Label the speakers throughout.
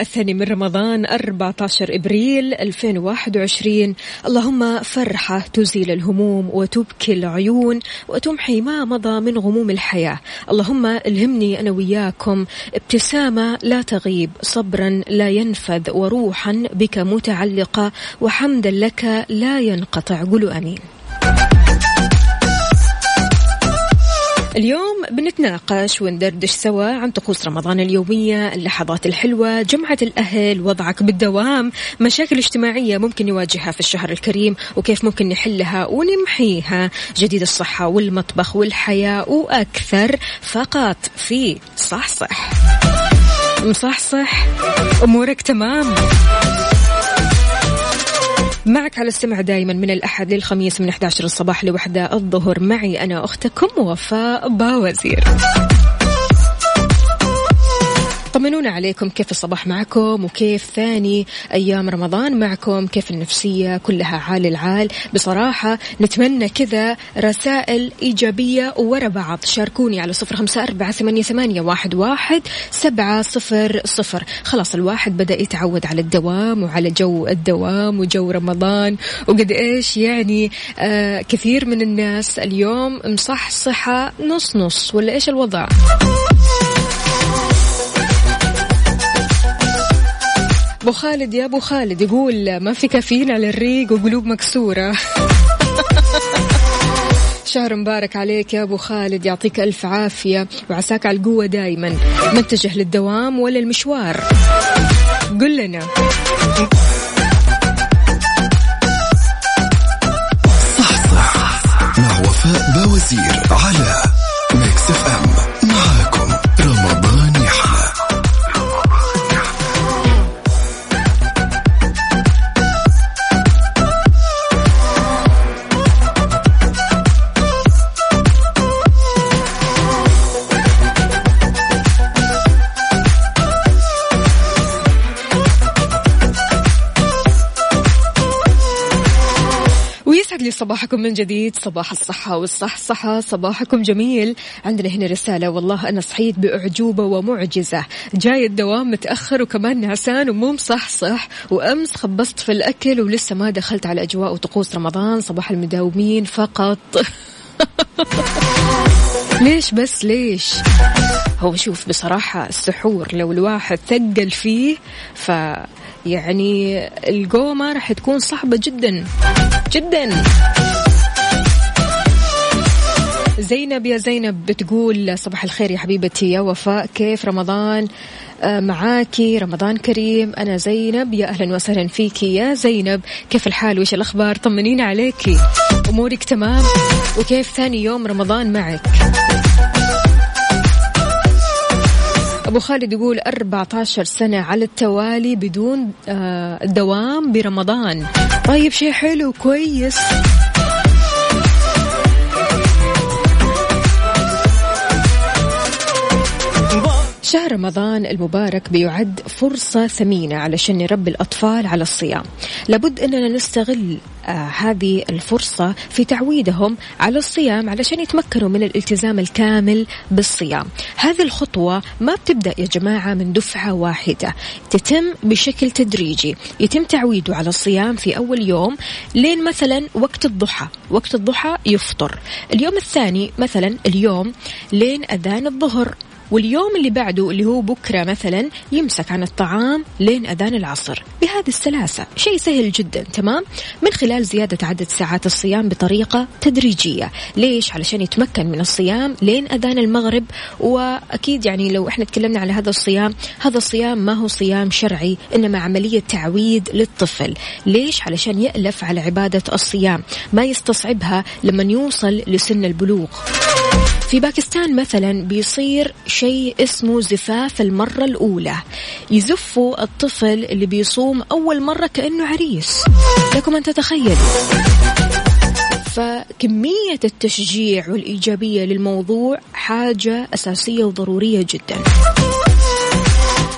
Speaker 1: الثاني من رمضان 14 إبريل 2021 اللهم فرحة تزيل الهموم وتبكي العيون وتمحي ما مضى من غموم الحياة. اللهم الهمني أنا وياكم. ابتسامة لا تغيب صبرا لا ينفذ وروحا بك متعلقة. وحمدا لك لا ينقطع قولوا أمين. اليوم بنتناقش وندردش سوا عن طقوس رمضان اليومية اللحظات الحلوة جمعة الأهل وضعك بالدوام مشاكل اجتماعية ممكن نواجهها في الشهر الكريم وكيف ممكن نحلها ونمحيها جديد الصحة والمطبخ والحياة وأكثر فقط في صح صح مصحصح أمورك تمام. معك على السمع دائما من الأحد للخميس من 11 الصباح لوحدة الظهر. معي أنا أختكم وفاء باوزير. طمنونا عليكم كيف الصباح معكم وكيف ثاني أيام رمضان معكم كيف النفسية كلها عال العال. بصراحة نتمنى كذا رسائل إيجابية ورا بعض. شاركوني على صفر خمسة أربعة ثمانية, ثمانية واحد, واحد سبعة صفر صفر. خلاص الواحد بدأ يتعود على الدوام وعلى جو الدوام وجو رمضان. وقد إيش يعني آه كثير من الناس اليوم مصحصحة نص نص. ولا إيش الوضع؟ أبو خالد يا أبو خالد يقول ما في كافيين على الريق وقلوب مكسورة. شهر مبارك عليك يا أبو خالد يعطيك ألف عافية. وعساك على القوة دائما متجه للدوام ولا المشوار. قل لنا.
Speaker 2: صح صح مع وفاء باوزير على Mix FM. معاكم.
Speaker 1: صباحكم من جديد. صباح الصحة والصحصحة. صباحكم جميل. عندنا هنا رسالة والله أنا صحيت بأعجوبة ومعجزة. جاي الدوام متأخر وكمان نعسان ومو مصحصح. وأمس خبصت في الأكل ولسه ما دخلت على أجواء وطقوس رمضان. صباح المداومين فقط. ليش بس ليش؟ هو شوف بصراحة السحور لو الواحد ثقل فيه ف يعني القومة راح تكون صعبة جدا جدا. زينب يا زينب بتقول صباح الخير يا حبيبتي يا وفاء كيف رمضان؟ آه، معاكي رمضان كريم. أنا زينب يا أهلا وسهلا فيكي. يا زينب كيف الحال؟ وش الأخبار؟ طمنينا عليكي. أمورك تمام؟ وكيف ثاني يوم رمضان معك؟ أبو خالد يقول 14 سنة على التوالي بدون آه، دوام برمضان. طيب شيء حلو كويس. شهر رمضان المبارك بيعد فرصة ثمينة علشان نربي الأطفال على الصيام. لابد أننا نستغل آه هذه الفرصة في تعويدهم على الصيام علشان يتمكنوا من الالتزام الكامل بالصيام. هذه الخطوة ما بتبدأ يا جماعة من دفعة واحدة. تتم بشكل تدريجي. يتم تعويده على الصيام في أول يوم لين مثلا وقت الضحى. وقت الضحى يفطر. اليوم الثاني مثلا اليوم لين أذان الظهر. واليوم اللي بعده اللي هو بكرة مثلا يمسك عن الطعام لين أذان العصر. بهذه السلاسة شيء سهل جدا تمام؟ من خلال زيادة عدد ساعات الصيام بطريقة تدريجية. ليش؟ علشان يتمكن من الصيام لين أذان المغرب. وأكيد يعني لو إحنا تكلمنا على هذا الصيام هذا الصيام ما هو صيام شرعي إنما عملية تعويد للطفل. ليش؟ علشان يألف على عبادة الصيام ما يستصعبها لما يوصل لسن البلوغ. في باكستان مثلا بيصير شيء اسمه زفاف المرة الأولى. يزفوا الطفل اللي بيصوم أول مرة كأنه عريس. لكم أن تتخيلوا. فكمية التشجيع والإيجابية للموضوع حاجة أساسية وضرورية جدا.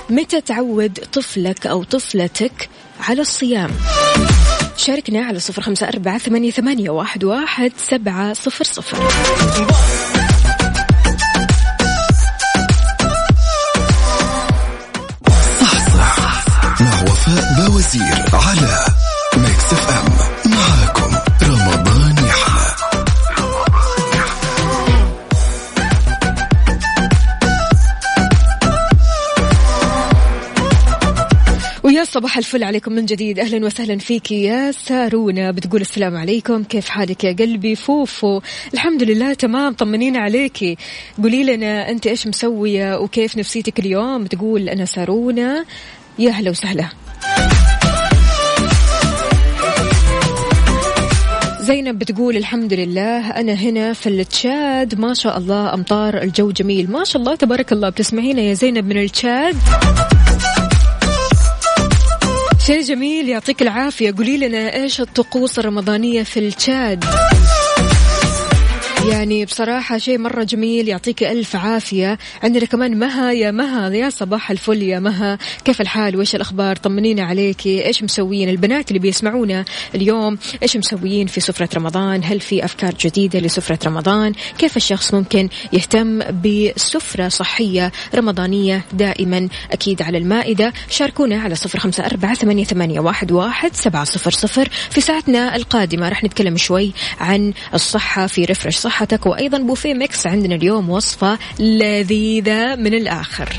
Speaker 1: متى تعود طفلك أو طفلتك على الصيام؟ شاركنا على صفر خمسة أربعة ثمانية, واحد سبعة صفر صفر.
Speaker 2: بوزير على Mix FM معاكم رمضان يحلى
Speaker 1: ويا صباح الفل عليكم من جديد. أهلا وسهلا فيك يا سارونا. بتقول السلام عليكم. كيف حالك يا قلبي؟ فوفو. الحمد لله تمام. طمنينا عليكي قولي لنا أنت إيش مسوية وكيف نفسيتك اليوم؟ بتقول أنا سارونا. يا هلا وسهلا. زينب بتقول الحمد لله أنا هنا في التشاد. ما شاء الله أمطار الجو جميل. ما شاء الله تبارك الله. بتسمعينا يا زينب من التشاد. شيء جميل يعطيك العافية. قولي لنا إيش الطقوس الرمضانية في التشاد؟ يعني بصراحة شيء مرة جميل يعطيك ألف عافية. عندنا كمان مها يا مها يا صباح الفل يا مها. كيف الحال؟ وإيش الأخبار؟ طمنينا عليكي إيش مسوين البنات اللي بيسمعونا اليوم إيش مسوين في سفرة رمضان؟ هل في أفكار جديدة لسفرة رمضان؟ كيف الشخص ممكن يهتم بسفرة صحية رمضانية دائما؟ أكيد على المائدة. شاركونا على صفر خمسة أربعة ثمانية, واحد, سبعة صفر صفر. في ساعتنا القادمة رح نتكلم شوي عن الصحة في رفرش صحتك وأيضا بوفيه ميكس عندنا اليوم وصفة لذيذة من الآخر.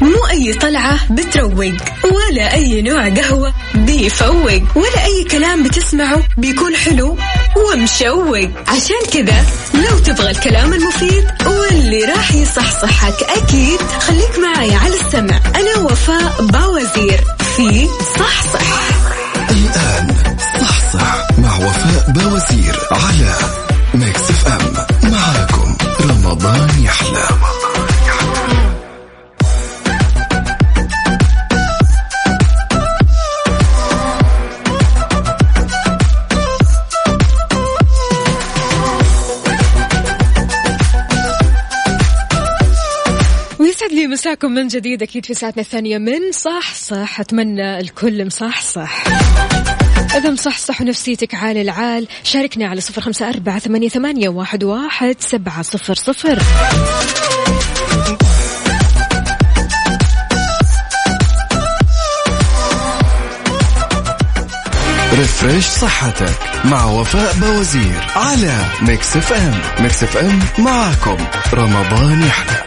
Speaker 3: مو أي طلعة بتروق ولا أي نوع قهوة بيفوق ولا أي كلام بتسمعه بيكون حلو ومشوق. عشان كذا لو تبغى الكلام المفيد واللي راح يصحصحك أكيد خليك معي على السمع. أنا وفاء باوزير. في صحصح.
Speaker 2: الآن صح صح مع وفاء بوزير على Mix FM. معاكم رمضان يحلى.
Speaker 1: ويسعد مساكم من جديد أكيد في ساعتنا الثانية من صح صح. أتمنى الكل مصح صح. إذا مصحصح ونفسيتك عال العال. شاركنا على صفر خمسة أربعة ثمانية, ثمانية واحد, واحد سبعة صفر صفر.
Speaker 2: refresh صحتك مع وفاء بوزير على Mix FM Mix FM معاكم. رمضان يحلى.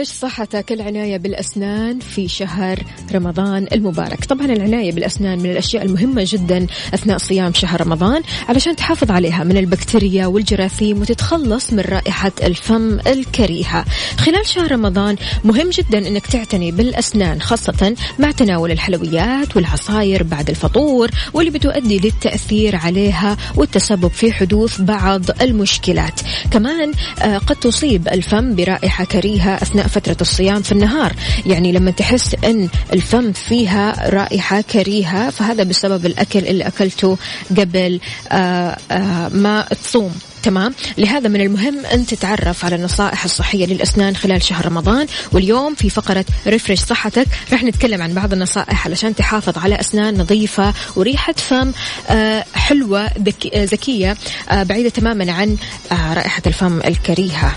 Speaker 1: ريفريش صحتك العناية بالأسنان في شهر رمضان المبارك؟ طبعا العناية بالأسنان من الأشياء المهمة جدا أثناء صيام شهر رمضان علشان تحافظ عليها من البكتيريا والجراثيم وتتخلص من رائحة الفم الكريهة. خلال شهر رمضان مهم جدا أنك تعتني بالأسنان خاصة مع تناول الحلويات والعصاير بعد الفطور واللي بتؤدي للتأثير عليها والتسبب في حدوث بعض المشكلات. كمان آه، قد تصيب الفم برائحة كريهة أثناء فترة الصيام في النهار. يعني لما تحس أن الفم فيها رائحة كريهة فهذا بسبب الأكل اللي أكلته قبل آه، آه، ما تصوم. تمام؟ لهذا من المهم أن تتعرف على النصائح الصحية للأسنان خلال شهر رمضان. واليوم في فقرة ريفرش صحتك رح نتكلم عن بعض النصائح علشان تحافظ على أسنان نظيفة وريحة فم آه، حلوة ذكي- ذكية بعيدة تماما عن رائحة الفم الكريهة.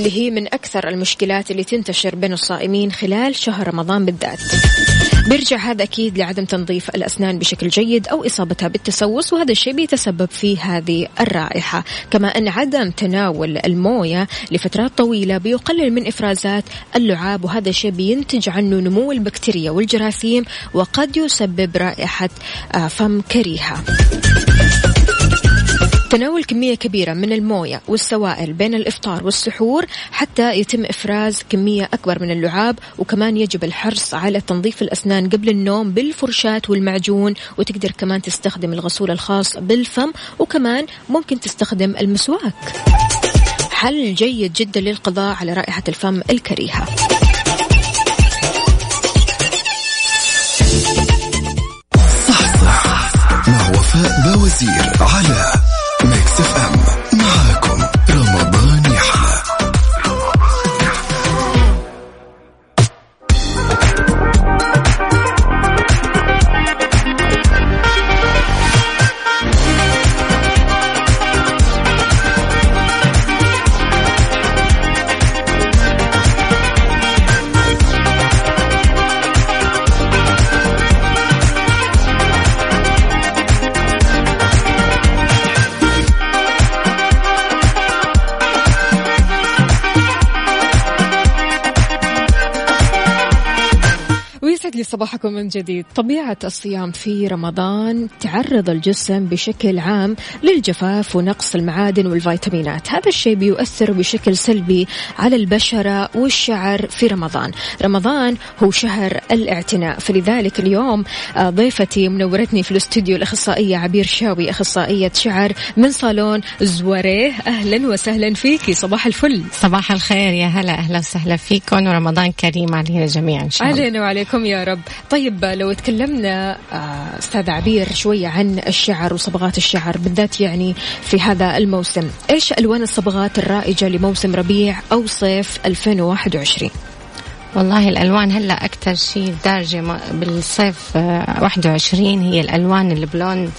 Speaker 1: اللي هي من أكثر المشكلات اللي تنتشر بين الصائمين خلال شهر رمضان بالذات. بيرجع هذا أكيد لعدم تنظيف الأسنان بشكل جيد أو إصابتها بالتسوس وهذا الشيء بيتسبب في هذه الرائحة. كما أن عدم تناول الموية لفترات طويلة بيقلل من إفرازات اللعاب وهذا الشيء بينتج عنه نمو البكتيريا والجراثيم وقد يسبب رائحة آه، فم كريهة. تناول كمية كبيرة من الموية والسوائل بين الإفطار والسحور حتى يتم إفراز كمية أكبر من اللعاب وكمان يجب الحرص على تنظيف الأسنان قبل النوم بالفرشاة والمعجون وتقدر كمان تستخدم الغسول الخاص بالفم وكمان ممكن تستخدم المسواك. حل جيد جدا للقضاء على رائحة الفم الكريهة.
Speaker 2: صح صح مع وفاء بوزير على
Speaker 1: Mix F صباحكم من جديد. طبيعة الصيام في رمضان تعرض الجسم بشكل عام للجفاف ونقص المعادن والفيتامينات. هذا الشيء بيؤثر بشكل سلبي على البشرة والشعر في رمضان. رمضان هو شهر الاعتناء. فلذلك اليوم آه، ضيفتي منورتني في الاستوديو الأخصائية عبير شاوي أخصائية شعر من صالون زواريه. أهلا وسهلا فيكي صباح الفل.
Speaker 4: صباح الخير. يا هلا أهلا وسهلا فيكم. ورمضان كريم علينا جميعا. إن شاء الله.
Speaker 1: علينا وعليكم يا رب. طيب لو تكلمنا آه، أستاذ عبير شوية عن الشعر وصبغات الشعر بالذات يعني في هذا الموسم. إيش ألوان الصبغات الرائجة لموسم ربيع أو صيف 2021
Speaker 4: والله الألوان هلا أكثر شيء دارجة م- بالصيف آه، 21 هي الألوان ال blonde.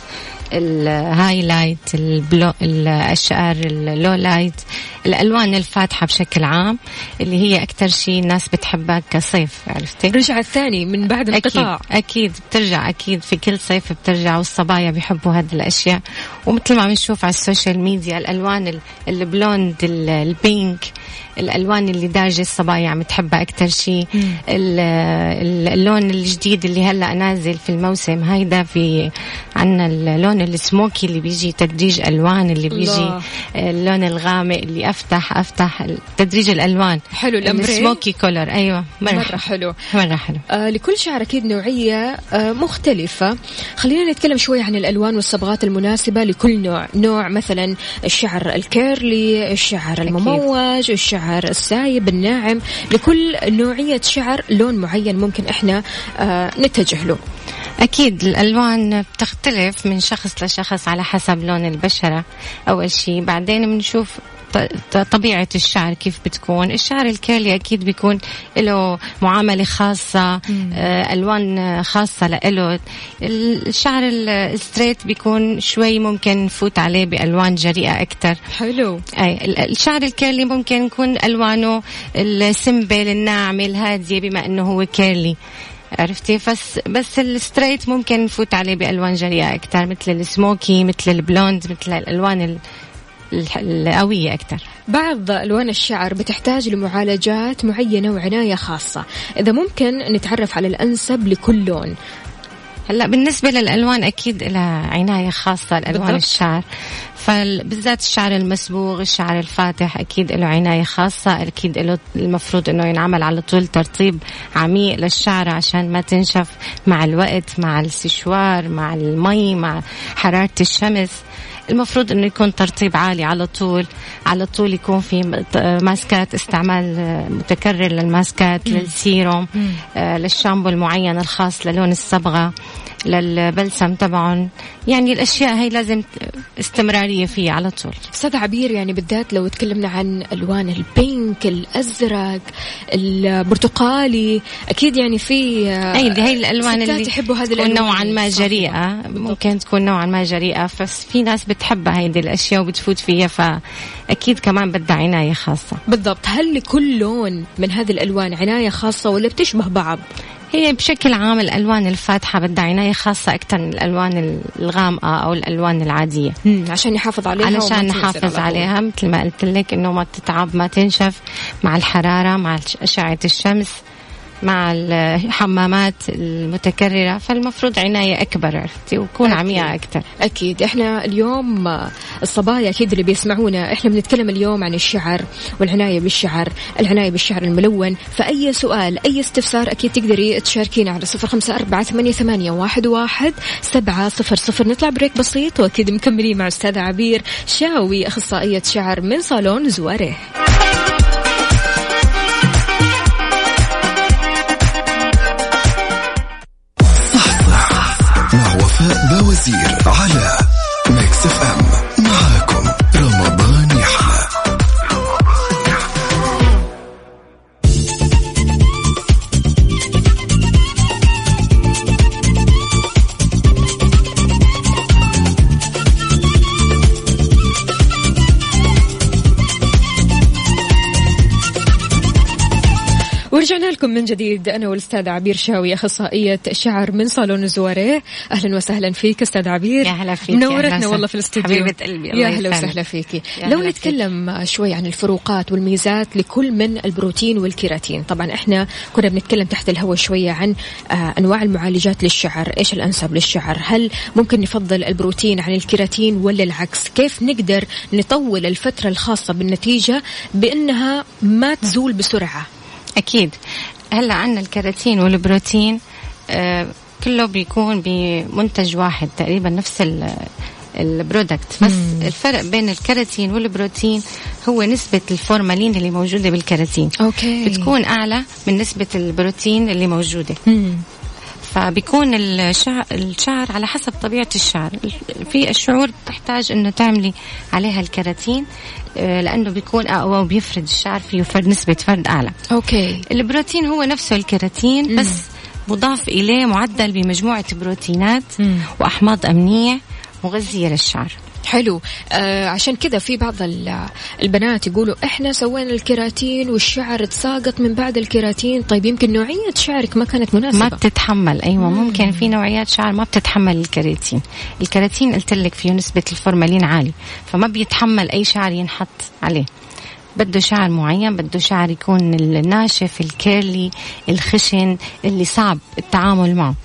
Speaker 4: ال highlight البلو ال- الشعر ال lowlight الألوان الفاتحة بشكل عام اللي هي أكثر شيء الناس بتحبها كصيف عرفتي؟
Speaker 1: رجع الثاني من بعد انقطاع
Speaker 4: أكيد أكيد بترجع أكيد في كل صيف بترجع والصبايا بيحبوا هذه الأشياء. ومثل ما بنشوف على ال social media الألوان ال- ال blonde ال- ال pink الألوان اللي دارجه الصبايا عم تحبها أكثر شيء ال- ال- اللون الجديد اللي هلأ نازل في الموسم هيدا في عنا اللون السموكي اللي بيجي تدريج ألوان اللي بيجي
Speaker 1: الله.
Speaker 4: اللون الغامق اللي أفتح أفتح تدريج الألوان.
Speaker 1: حلو. ال
Speaker 4: smoky color أيوه
Speaker 1: مرة
Speaker 4: مرة
Speaker 1: حلو.
Speaker 4: مرة حلو.
Speaker 1: آه لكل شعر أكيد نوعية آه مختلفة. خلينا نتكلم شوي عن الألوان والصبغات المناسبة لكل نوع. نوع مثلا الشعر ال curly الشعر المموج الشعر السايب الناعم لكل نوعية شعر لون معين ممكن إحنا آه نتجه له.
Speaker 4: أكيد الألوان بتختلف من شخص لشخص على حسب لون البشرة أول شيء بعدين بنشوف طبيعة الشعر كيف بتكون. الشعر ال curly أكيد بيكون له معاملة خاصة آه، ألوان خاصة له الشعر ال- ال straight بيكون شوي ممكن نفوت عليه بألوان جريئة أكثر
Speaker 1: حلو.
Speaker 4: أي ال- الشعر ال curly ممكن يكون ألوانه ال simple الناعمة الهادية بما أنه هو curly. عرفتي؟ بس بس ال straight ممكن نفوت عليه بألوان جريئة أكثر مثل السموكي مثل ال blond مثل الألوان ال- الح- القوية أكثر.
Speaker 1: بعض ألوان الشعر بتحتاج لمعالجات معينة وعناية خاصة. إذا ممكن نتعرف على الأنسب لكل لون.
Speaker 4: هلا بالنسبة للألوان أكيد لها عناية خاصة الالوان
Speaker 1: بالضبط.
Speaker 4: الشعر. فبالذات الشعر المصبوغ الشعر الفاتح أكيد له عناية خاصة. أكيد له المفروض إنه ينعمل على طول ترطيب عميق للشعر عشان ما تنشف مع الوقت مع السشوار مع المي مع حرارة الشمس. المفروض إنه يكون ترطيب عالي على طول على طول يكون في ماسكات استعمال آه، متكرر للماسكات للسيروم آه، للشامبو المعين الخاص للون الصبغة للبلسم تبعهم. يعني الأشياء هي لازم استمرارية فيها على طول.
Speaker 1: أستاذ عبير يعني بالذات لو تكلمنا عن ألوان البينك الأزرق البرتقالي أكيد يعني في آه،
Speaker 4: أي هي
Speaker 1: الألوان
Speaker 4: اللي
Speaker 1: يحبوا هذه
Speaker 4: تكون
Speaker 1: الألوان.
Speaker 4: نوعا ما. جريئة. ممكن تكون نوعا ما جريئة. بس في ناس بتحب هيدي الأشياء وبتفوت فيها فأكيد كمان بدها عناية خاصة.
Speaker 1: بالضبط. هل لكل لون من هذه الألوان عناية خاصة ولا بتشبه بعض؟
Speaker 4: هي بشكل عام الألوان الفاتحة بدها عناية خاصة أكثر من الألوان الغامقة أو الألوان العادية.
Speaker 1: مم. عشان نحافظ عليها
Speaker 4: علشان نحافظ عليها مثل ما قلت لك إنه ما تتعب ما تنشف مع الحرارة مع اشعه الشمس. مع الحمامات المتكررة فالمفروض عناية أكبر عرفتي؟ وكون عميقة أكثر.
Speaker 1: أكيد. إحنا اليوم الصبايا أكيد اللي بيسمعونا. إحنا بنتكلم اليوم عن الشعر والعناية بالشعر العناية بالشعر الملون. فأي سؤال أي استفسار أكيد تقدري تشاركينا على صفر خمسة أربعة ثمانية, ثمانية واحد, واحد سبعة صفر صفر. نطلع بريك بسيط وأكيد مكملين مع أستاذة عبير شاوي أخصائية شعر من صالون زواره
Speaker 2: وفاء بوزير على
Speaker 1: لكم من جديد. أنا والاستاذ عبير شاوي أخصائية شعر من صالون الزواريه أهلا وسهلا فيك أستاذ عبير.
Speaker 4: يا هلا فيك
Speaker 1: منورتنا والله في الاستديو
Speaker 4: حبيبة قلبي
Speaker 1: يا هلا وسهلا فيك لو نتكلم فيك. شوي عن الفروقات والميزات لكل من البروتين والكيراتين. طبعا إحنا كنا بنتكلم تحت الهواء شوية عن آه أنواع المعالجات للشعر. إيش الأنسب للشعر؟ هل ممكن نفضل البروتين عن الكيراتين ولا العكس؟ كيف نقدر نطول الفترة الخاصة بالنتيجة بأنها ما تزول بسرعة؟
Speaker 4: أكيد هلأ عندنا الكيراتين والبروتين آه كله بيكون بمنتج واحد تقريبا نفس ال product بس مم. الفرق بين الكيراتين والبروتين هو نسبة الفورمالين اللي موجودة بالكيراتين
Speaker 1: أوكي.
Speaker 4: بتكون أعلى من نسبة البروتين اللي موجودة
Speaker 1: مم.
Speaker 4: فبيكون الشعر, الشعر على حسب طبيعة الشعر. في الشعور تحتاج إنه تعملي عليها الكراتين آه، لأنه بيكون أقوى وبيفرد الشعر فيه فرد نسبة فرد أعلى.
Speaker 1: أوكي.
Speaker 4: البروتين هو نفسه الكراتين بس مضاف إليه معدل بمجموعة بروتينات
Speaker 1: مم.
Speaker 4: وأحماض أمنية مغذية للشعر.
Speaker 1: حلو. آه عشان كذا في بعض البنات يقولوا إحنا سوينا الكيراتين والشعر تساقط من بعد الكيراتين طيب يمكن نوعية شعرك ما كانت مناسبة.
Speaker 4: ما بتتحمل. أيوه مم. ممكن في نوعيات شعر ما بتتحمل الكيراتين الكيراتين قلت لك فيه نسبة الفورمالين عالي فما بيتحمل أي شعر ينحط عليه. بده شعر معين بده شعر يكون الناشف ال curly الخشن اللي صعب التعامل معه.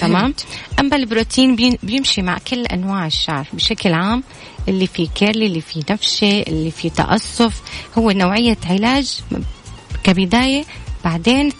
Speaker 4: تمام؟ أما البروتين بيمشي مع كل أنواع الشعر بشكل عام اللي فيه curly اللي فيه نفشة اللي فيه تقصف هو نوعية علاج كبداية بعدين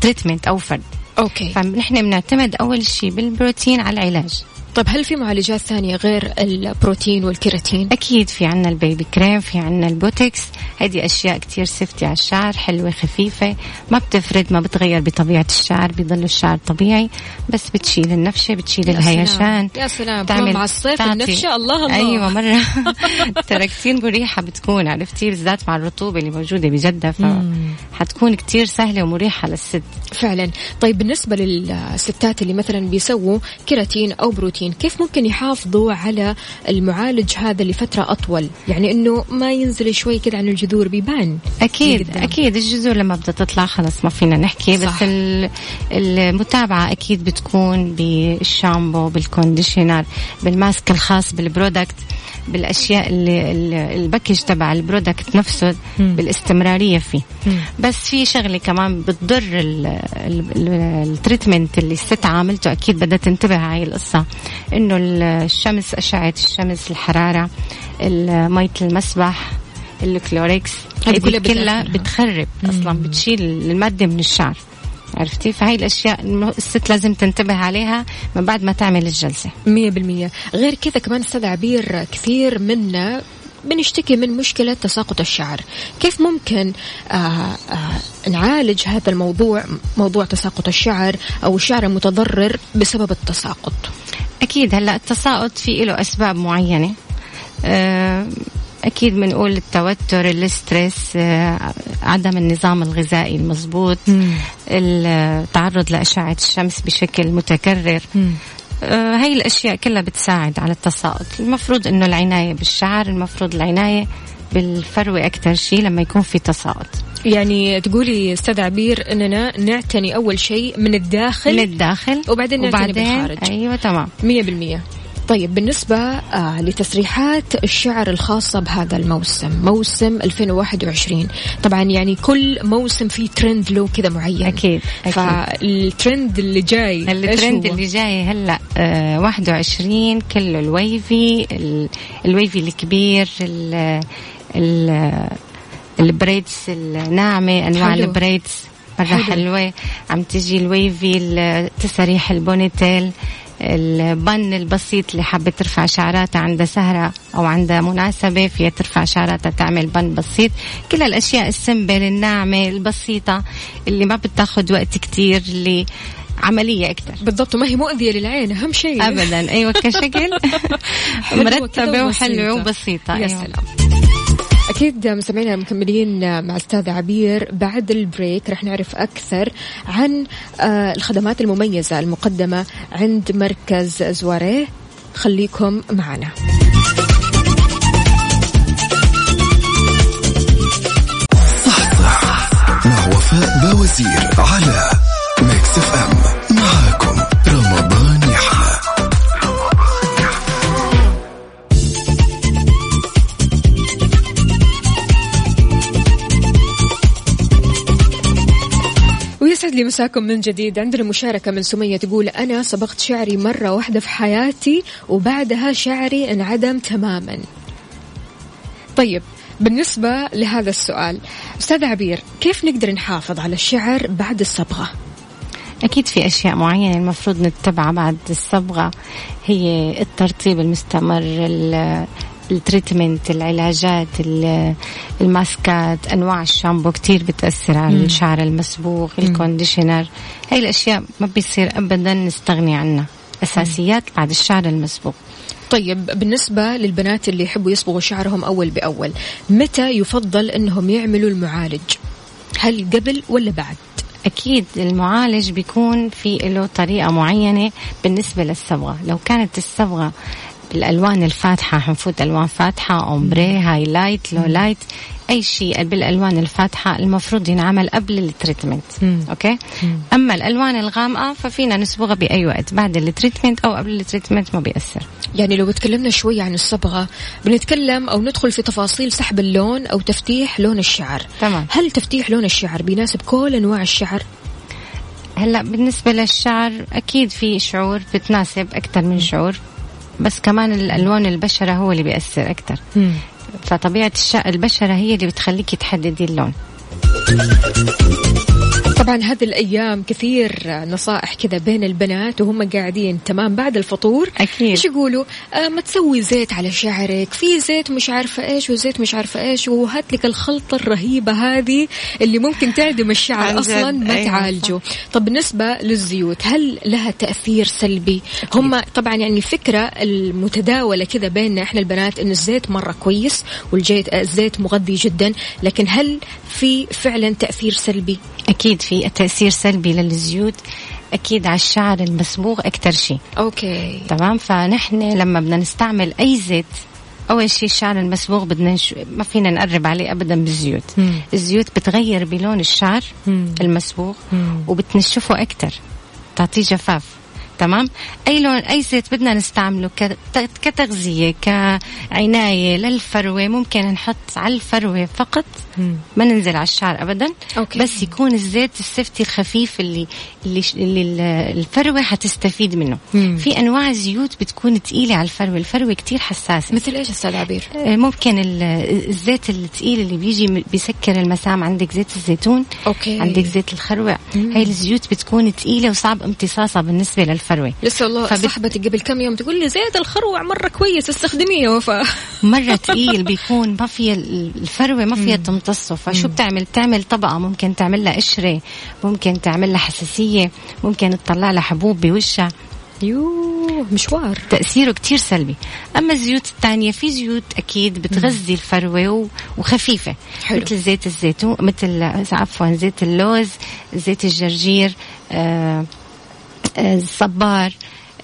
Speaker 4: treatment آه، أو فرد.
Speaker 1: أوكي.
Speaker 4: فنحن بنعتمد أول شيء بالبروتين على العلاج.
Speaker 1: طيب هل في معالجات ثانية غير البروتين والكيراتين؟
Speaker 4: أكيد في عنا ال baby cream في عنا البوتكس هذه أشياء كتير safety على الشعر حلوة خفيفة. ما بتفرد ما بتغير بطبيعة الشعر بيضل الشعر طبيعي. بس بتشيل النفشة بتشيل
Speaker 1: يا
Speaker 4: الهيشان
Speaker 1: يا سلام تعمل مع الصيف النفشة الله الله.
Speaker 4: أيوة مرة. ترى كثير مريحة بتكون عرفتي؟ بالذات مع الرطوبة اللي موجودة بجدة فحتكون كتير سهلة ومريحة للست.
Speaker 1: فعلا. طيب بالنسبة للستات اللي مثلا بيسووا كيراتين أو بروتين الروتين كيف ممكن يحافظوا على المعالج هذا لفترة أطول؟ يعني أنه ما ينزل شوي كذا عن الجذور بيبان.
Speaker 4: أكيد أكيد. الجذور لما بدها تطلع خلص ما فينا نحكي صح. بس المتابعة أكيد بتكون بالشامبو بال conditioner بال mask الخاص بال product. بالأشياء اللي ال package تبع ال product نفسه. بالاستمرارية فيه. بس في شغلة كمان بتضر ال treatment اللي الست عاملته أكيد بدها تنتبه هاي القصة. إنه الشمس أشعة الشمس الحرارة ميه المسبح الكلوريكس هذه كلها بتخرب أصلا بتشيل المادة من الشعر. عرفتي؟ فهي الأشياء الست لازم تنتبه عليها من بعد ما تعمل الجلسة. 100%
Speaker 1: غير كذا كمان أستاذ عبير كثير منا بنشتكي من مشكلة تساقط الشعر. كيف ممكن آآ آه، آآ آه، نعالج هذا الموضوع موضوع تساقط الشعر أو الشعر المتضرر بسبب التساقط؟
Speaker 4: أكيد هلأ التساقط في له أسباب معينة. أكيد بنقول التوتر الاسترس آه، عدم النظام الغذائي المضبوط التعرض لأشعة الشمس بشكل متكرر. آه هاي الأشياء كلها بتساعد على التساقط المفروض أنه العناية بالشعر المفروض العناية بالفروة أكثر شيء لما يكون في تساقط
Speaker 1: يعني تقولي أستاذ عبير إننا نعتني أول شيء من الداخل
Speaker 4: من الداخل
Speaker 1: وبعدين نعتني
Speaker 4: وبعدين؟
Speaker 1: بالخارج.
Speaker 4: أيوه تمام.
Speaker 1: 100% طيب بالنسبة آه لتسريحات الشعر الخاصة بهذا الموسم موسم 2021 طبعا يعني كل موسم فيه ترند له كذا معين
Speaker 4: أكيد, أكيد.
Speaker 1: فالترند اللي جاي
Speaker 4: الترند اللي جاي هلأ آه 21 كله ال wavy ال wavy الكبير ال ال ال braids الناعمة أنواع. ال braids مرة حلوة عم تجي ال wavy تسريح ال ponytail ال bun البسيط اللي حابة ترفع شعراتها عندها سهرة أو عندها مناسبة فيها ترفع شعراتها تعمل bun بسيط. كل الأشياء ال simple الناعمة البسيطة اللي ما بتاخذ وقت كتير اللي عملية أكثر
Speaker 1: بالضبط ما هي مؤذية للعين أهم شيء.
Speaker 4: أبدا. أيوة كشكل. مرتبة وحلوة وبسيطة.
Speaker 1: يا أيوة. سلام أكيد مستمعينا مكملين مع أستاذ عبير بعد ال break. رح نعرف أكثر عن آه، الخدمات المميزة المقدمة عند مركز زواريه. خليكم معنا.
Speaker 2: صح صح مع وفاء بوزير على ميكس إف
Speaker 1: إم. لي مساكم من جديد عندنا مشاركة من سمية تقول أنا صبغت شعري مرة واحدة في حياتي وبعدها شعري انعدم تماما طيب بالنسبة لهذا السؤال أستاذ عبير كيف نقدر نحافظ على الشعر بعد الصبغة؟
Speaker 4: أكيد في أشياء معينة المفروض نتبعها بعد الصبغة هي الترطيب المستمر التريتمنت العلاجات الماسكات أنواع الشامبو كتير بتأثر على. الشعر المصبوغ ال conditioner. هاي الأشياء ما بيصير ابدا نستغني عنها. أساسيات. بعد الشعر المصبوغ
Speaker 1: طيب بالنسبة للبنات اللي يحبوا يصبغوا شعرهم أول بأول متى يفضل أنهم يعملوا المعالج؟ هل قبل ولا بعد؟
Speaker 4: أكيد المعالج بيكون في له طريقة معينة بالنسبة للصبغة. لو كانت الصبغة بالألوان الفاتحة حنفوت ألوان فاتحة ombre highlight lowlight أي شيء بالألوان الفاتحة المفروض ينعمل قبل ال treatment. أوكي؟ مم. أما الألوان الغامقة ففينا نصبغها بأي وقت بعد ال treatment أو قبل ال treatment ما بيأثر.
Speaker 1: يعني لو تكلمنا شوي عن الصبغة بنتكلم أو ندخل في تفاصيل سحب اللون أو تفتيح لون الشعر.
Speaker 4: تمام.
Speaker 1: هل تفتيح لون الشعر بيناسب كل أنواع الشعر؟
Speaker 4: هلأ بالنسبة للشعر أكيد في شعور بتناسب أكثر من شعور. بس كمان الألوان البشرة هو اللي بيأثر أكثر فطبيعة البشرة هي اللي بتخليكي تحددي اللون.
Speaker 1: طبعا هذه الأيام كثير نصائح كذا بين البنات وهم قاعدين تمام بعد الفطور.
Speaker 4: أكيد.
Speaker 1: إيش يقولوا؟ آه ما تسوي زيت على شعرك في زيت مش عارفة إيش وزيت مش عارفة إيش وهات لك الخلطة الرهيبة هذه اللي ممكن تعدم الشعر أصلا ما أيوة تعالجه. طب بالنسبة للزيوت هل لها تأثير سلبي؟ أكيد. هم طبعا يعني الفكرة المتداولة كذا بيننا إحنا البنات ان الزيت مرة كويس والزيت الزيت مغذي جدا لكن هل في فعلا تأثير سلبي؟
Speaker 4: أكيد في تأثير سلبي للزيوت أكيد على الشعر المصبوغ أكثر شيء
Speaker 1: أوكي
Speaker 4: تمام فنحن لما بدنا نستعمل أي زيت أول شيء الشعر المصبوغ بدنا نش... ما فينا نقرب عليه ابدا بالزيوت مم. الزيوت بتغير بلون الشعر مم. المصبوغ. وبتنشفه أكثر تعطيه جفاف تمام أي لون أي زيت بدنا نستعمله كتغذية كعناية للفروة ممكن نحط على الفروة فقط ما ننزل على الشعر ابدا okay. بس يكون الزيت ال soft الخفيف اللي اللي, اللي الفروة حتستفيد منه مم. في أنواع زيوت بتكون ثقيله على الفروة الفروة كتير حساسة
Speaker 1: مثل إيش أستاذ عبير
Speaker 4: آه، ممكن الزيت الثقيل اللي بيجي بيسكر المسام عندك زيت الزيتون
Speaker 1: okay.
Speaker 4: عندك زيت الخروع مم. هاي الزيوت بتكون ثقيله وصعب امتصاصها بالنسبة للفروة
Speaker 1: لسه والله فبت... صاحبتي قبل كم يوم تقول لي زيت الخروع مرة كويس استخدميه وفاء.
Speaker 4: مرة ثقيل بيكون ما فيها الفروة ما فيها تمتصه. فشو بتعمل؟ بتعمل طبقة ممكن تعمل لها قشرة ممكن تعمل لها حساسية ممكن تطلع لها حبوب بوشها.
Speaker 1: يوه مشوار.
Speaker 4: تأثيره كتير سلبي. أما الزيوت الثانية في زيوت أكيد بتغذي الفروة وخفيفة. حلو. مثل زيت الزيتون مثل عفوا زيت اللوز زيت الجرجير آه، الصبار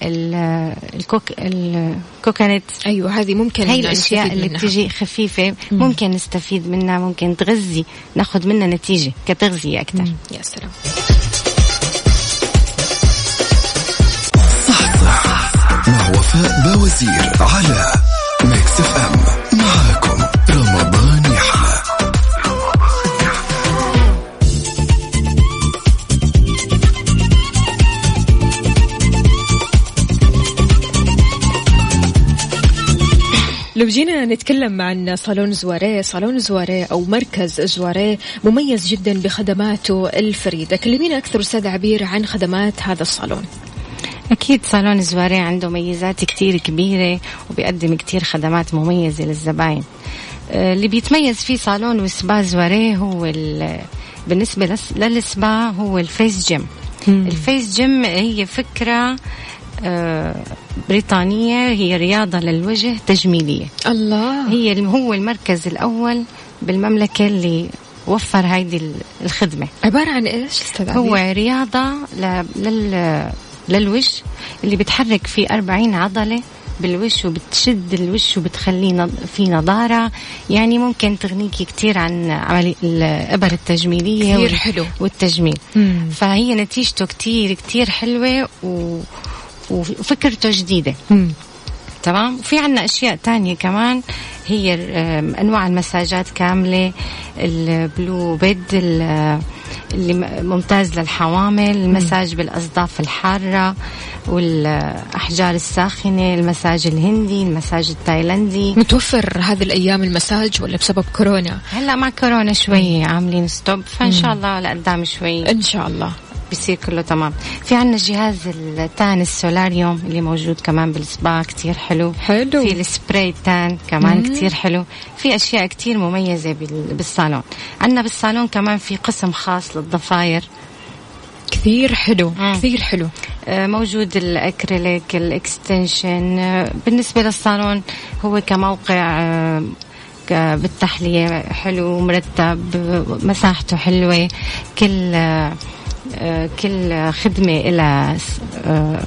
Speaker 4: الكوك الكوكونات.
Speaker 1: أيوه هذه ممكن
Speaker 4: هاي الأشياء اللي منها. بتجي خفيفة ممكن نستفيد منها ممكن تغذي ناخذ منها نتيجة كتغذية أكثر
Speaker 1: يا سلام.
Speaker 2: صح صح مع وفاء بوزير على Mix FM. معاكم.
Speaker 1: لو جينا نتكلم عن صالون زواريه صالون زواريه أو مركز زواريه مميز جدا بخدماته الفريدة. كلمينا أكثر أستاذ عبير عن خدمات هذا الصالون.
Speaker 4: أكيد صالون زواري عنده ميزات كتير كبيرة وبيقدم كتير خدمات مميزة للزباين. آه، اللي بيتميز فيه صالون وسبا زواري هو بالنسبة للسبا هو ال face gym. ال face gym هي فكرة آه، بريطانية هي رياضة للوجه تجميلية.
Speaker 1: الله.
Speaker 4: هي هو المركز الأول بالمملكة اللي وفر هيدي الخدمة.
Speaker 1: عبارة عن إيش
Speaker 4: هو رياضة لل للوش اللي بتحرك فيه أربعين عضلة بالوش وبتشد الوش وبتخليه في نضارة. يعني ممكن تغنيكي كتير عن عملية الإبر التجميلية
Speaker 1: كتير حلو.
Speaker 4: والتجميل. مم. فهي نتيجته كتير كتير حلوة و... وفكرته جديدة مم. تمام؟ في عنا أشياء تانية كمان. هي أنواع المساجات كاملة. البلو بيد اللي ممتاز للحوامل المساج بالأصداف الحارة والأحجار الساخنة المساج الهندي المساج التايلندي.
Speaker 1: متوفر هذه الأيام المساج ولا بسبب كورونا؟
Speaker 4: هلا مع كورونا شوي عاملين stop فإن شاء الله لقدام شوي.
Speaker 1: إن شاء الله.
Speaker 4: بيصير كله تمام. في عنا جهاز ال tan ال solarium اللي موجود كمان بالسبا كتير حلو.
Speaker 1: حلو.
Speaker 4: في ال spray tan كمان مم. كتير حلو. في أشياء كتير مميزة بالصالون. عنا بالصالون كمان في قسم خاص للضفاير.
Speaker 1: كثير حلو مم. كثير حلو.
Speaker 4: آه، موجود الأكريليك الإكستنشن. آه، بالنسبة للصالون هو كموقع آه، بالتحلية حلو مرتب مساحته حلوة. كل كل خدمة إلى آه،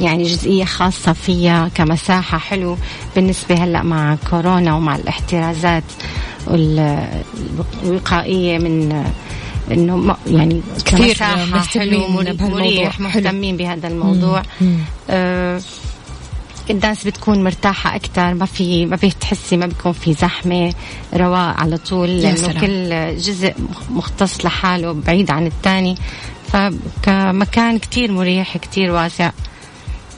Speaker 4: يعني جزئية خاصة فيها كمساحة حلو. بالنسبة هلأ مع كورونا ومع الاحترازات الوقائية من إنه يعني
Speaker 1: كثير حلو مريح
Speaker 4: مهتمين بهذا الموضوع. آه الناس بتكون مرتاحة أكثر ما في ما بتحسي ما بيكون في زحمة رواق على طول لأنه كل جزء مختص لحاله بعيد عن الثاني فكمكان كتير مريح كتير واسع.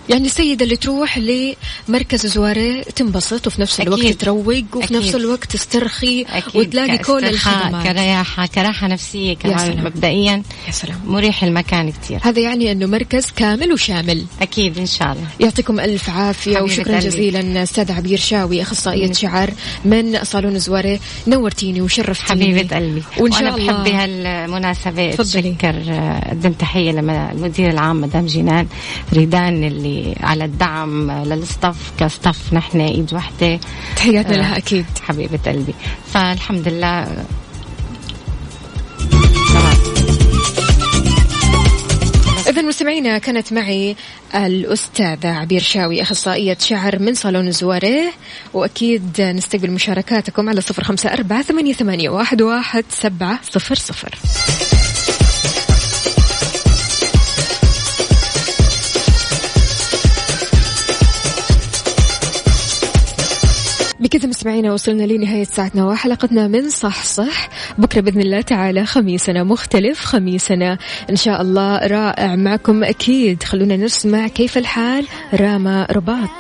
Speaker 1: يعني السيدة اللي تروح لمركز زواري تنبسط وفي نفس الوقت أكيد. تروق وفي أكيد. نفس الوقت تسترخي أكيد. وتلاقي كل الخدمات.
Speaker 4: كرياحة كراحة نفسية كمان مبدئيا.
Speaker 1: يا سلام.
Speaker 4: مريح المكان كتير.
Speaker 1: هذا يعني أنه مركز كامل وشامل.
Speaker 4: أكيد إن شاء الله.
Speaker 1: يعطيكم ألف عافية وشكرا قلبي. جزيلا أستاذ عبير شاوي أخصائية شعر من صالون زواري. نورتيني وشرفتيني.
Speaker 4: حبيبة قلبي. وإن شاء الله. بحب بهالمناسبة أتشكر أقدم تحية للمدير العام مدام جنان ريدان اللي على الدعم للصف كصف نحن إيد وحدة.
Speaker 1: تحياتنا لها أكيد.
Speaker 4: حبيبة قلبي. فالحمد لله.
Speaker 1: إذا مستمعينا كانت معي الأستاذة عبير شاوي أخصائية شعر من صالون الزواريه وأكيد نستقبل مشاركاتكم على صفر خمسة أربعة ثمانية واحد واحد سبعة صفر صفر. بكذا مستمعينا وصلنا لنهاية ساعتنا وحلقتنا من صح صح. بكرة بإذن الله تعالى خميسنا مختلف خميسنا إن شاء الله رائع معكم أكيد. خلونا نسمع كيف الحال راما رباط.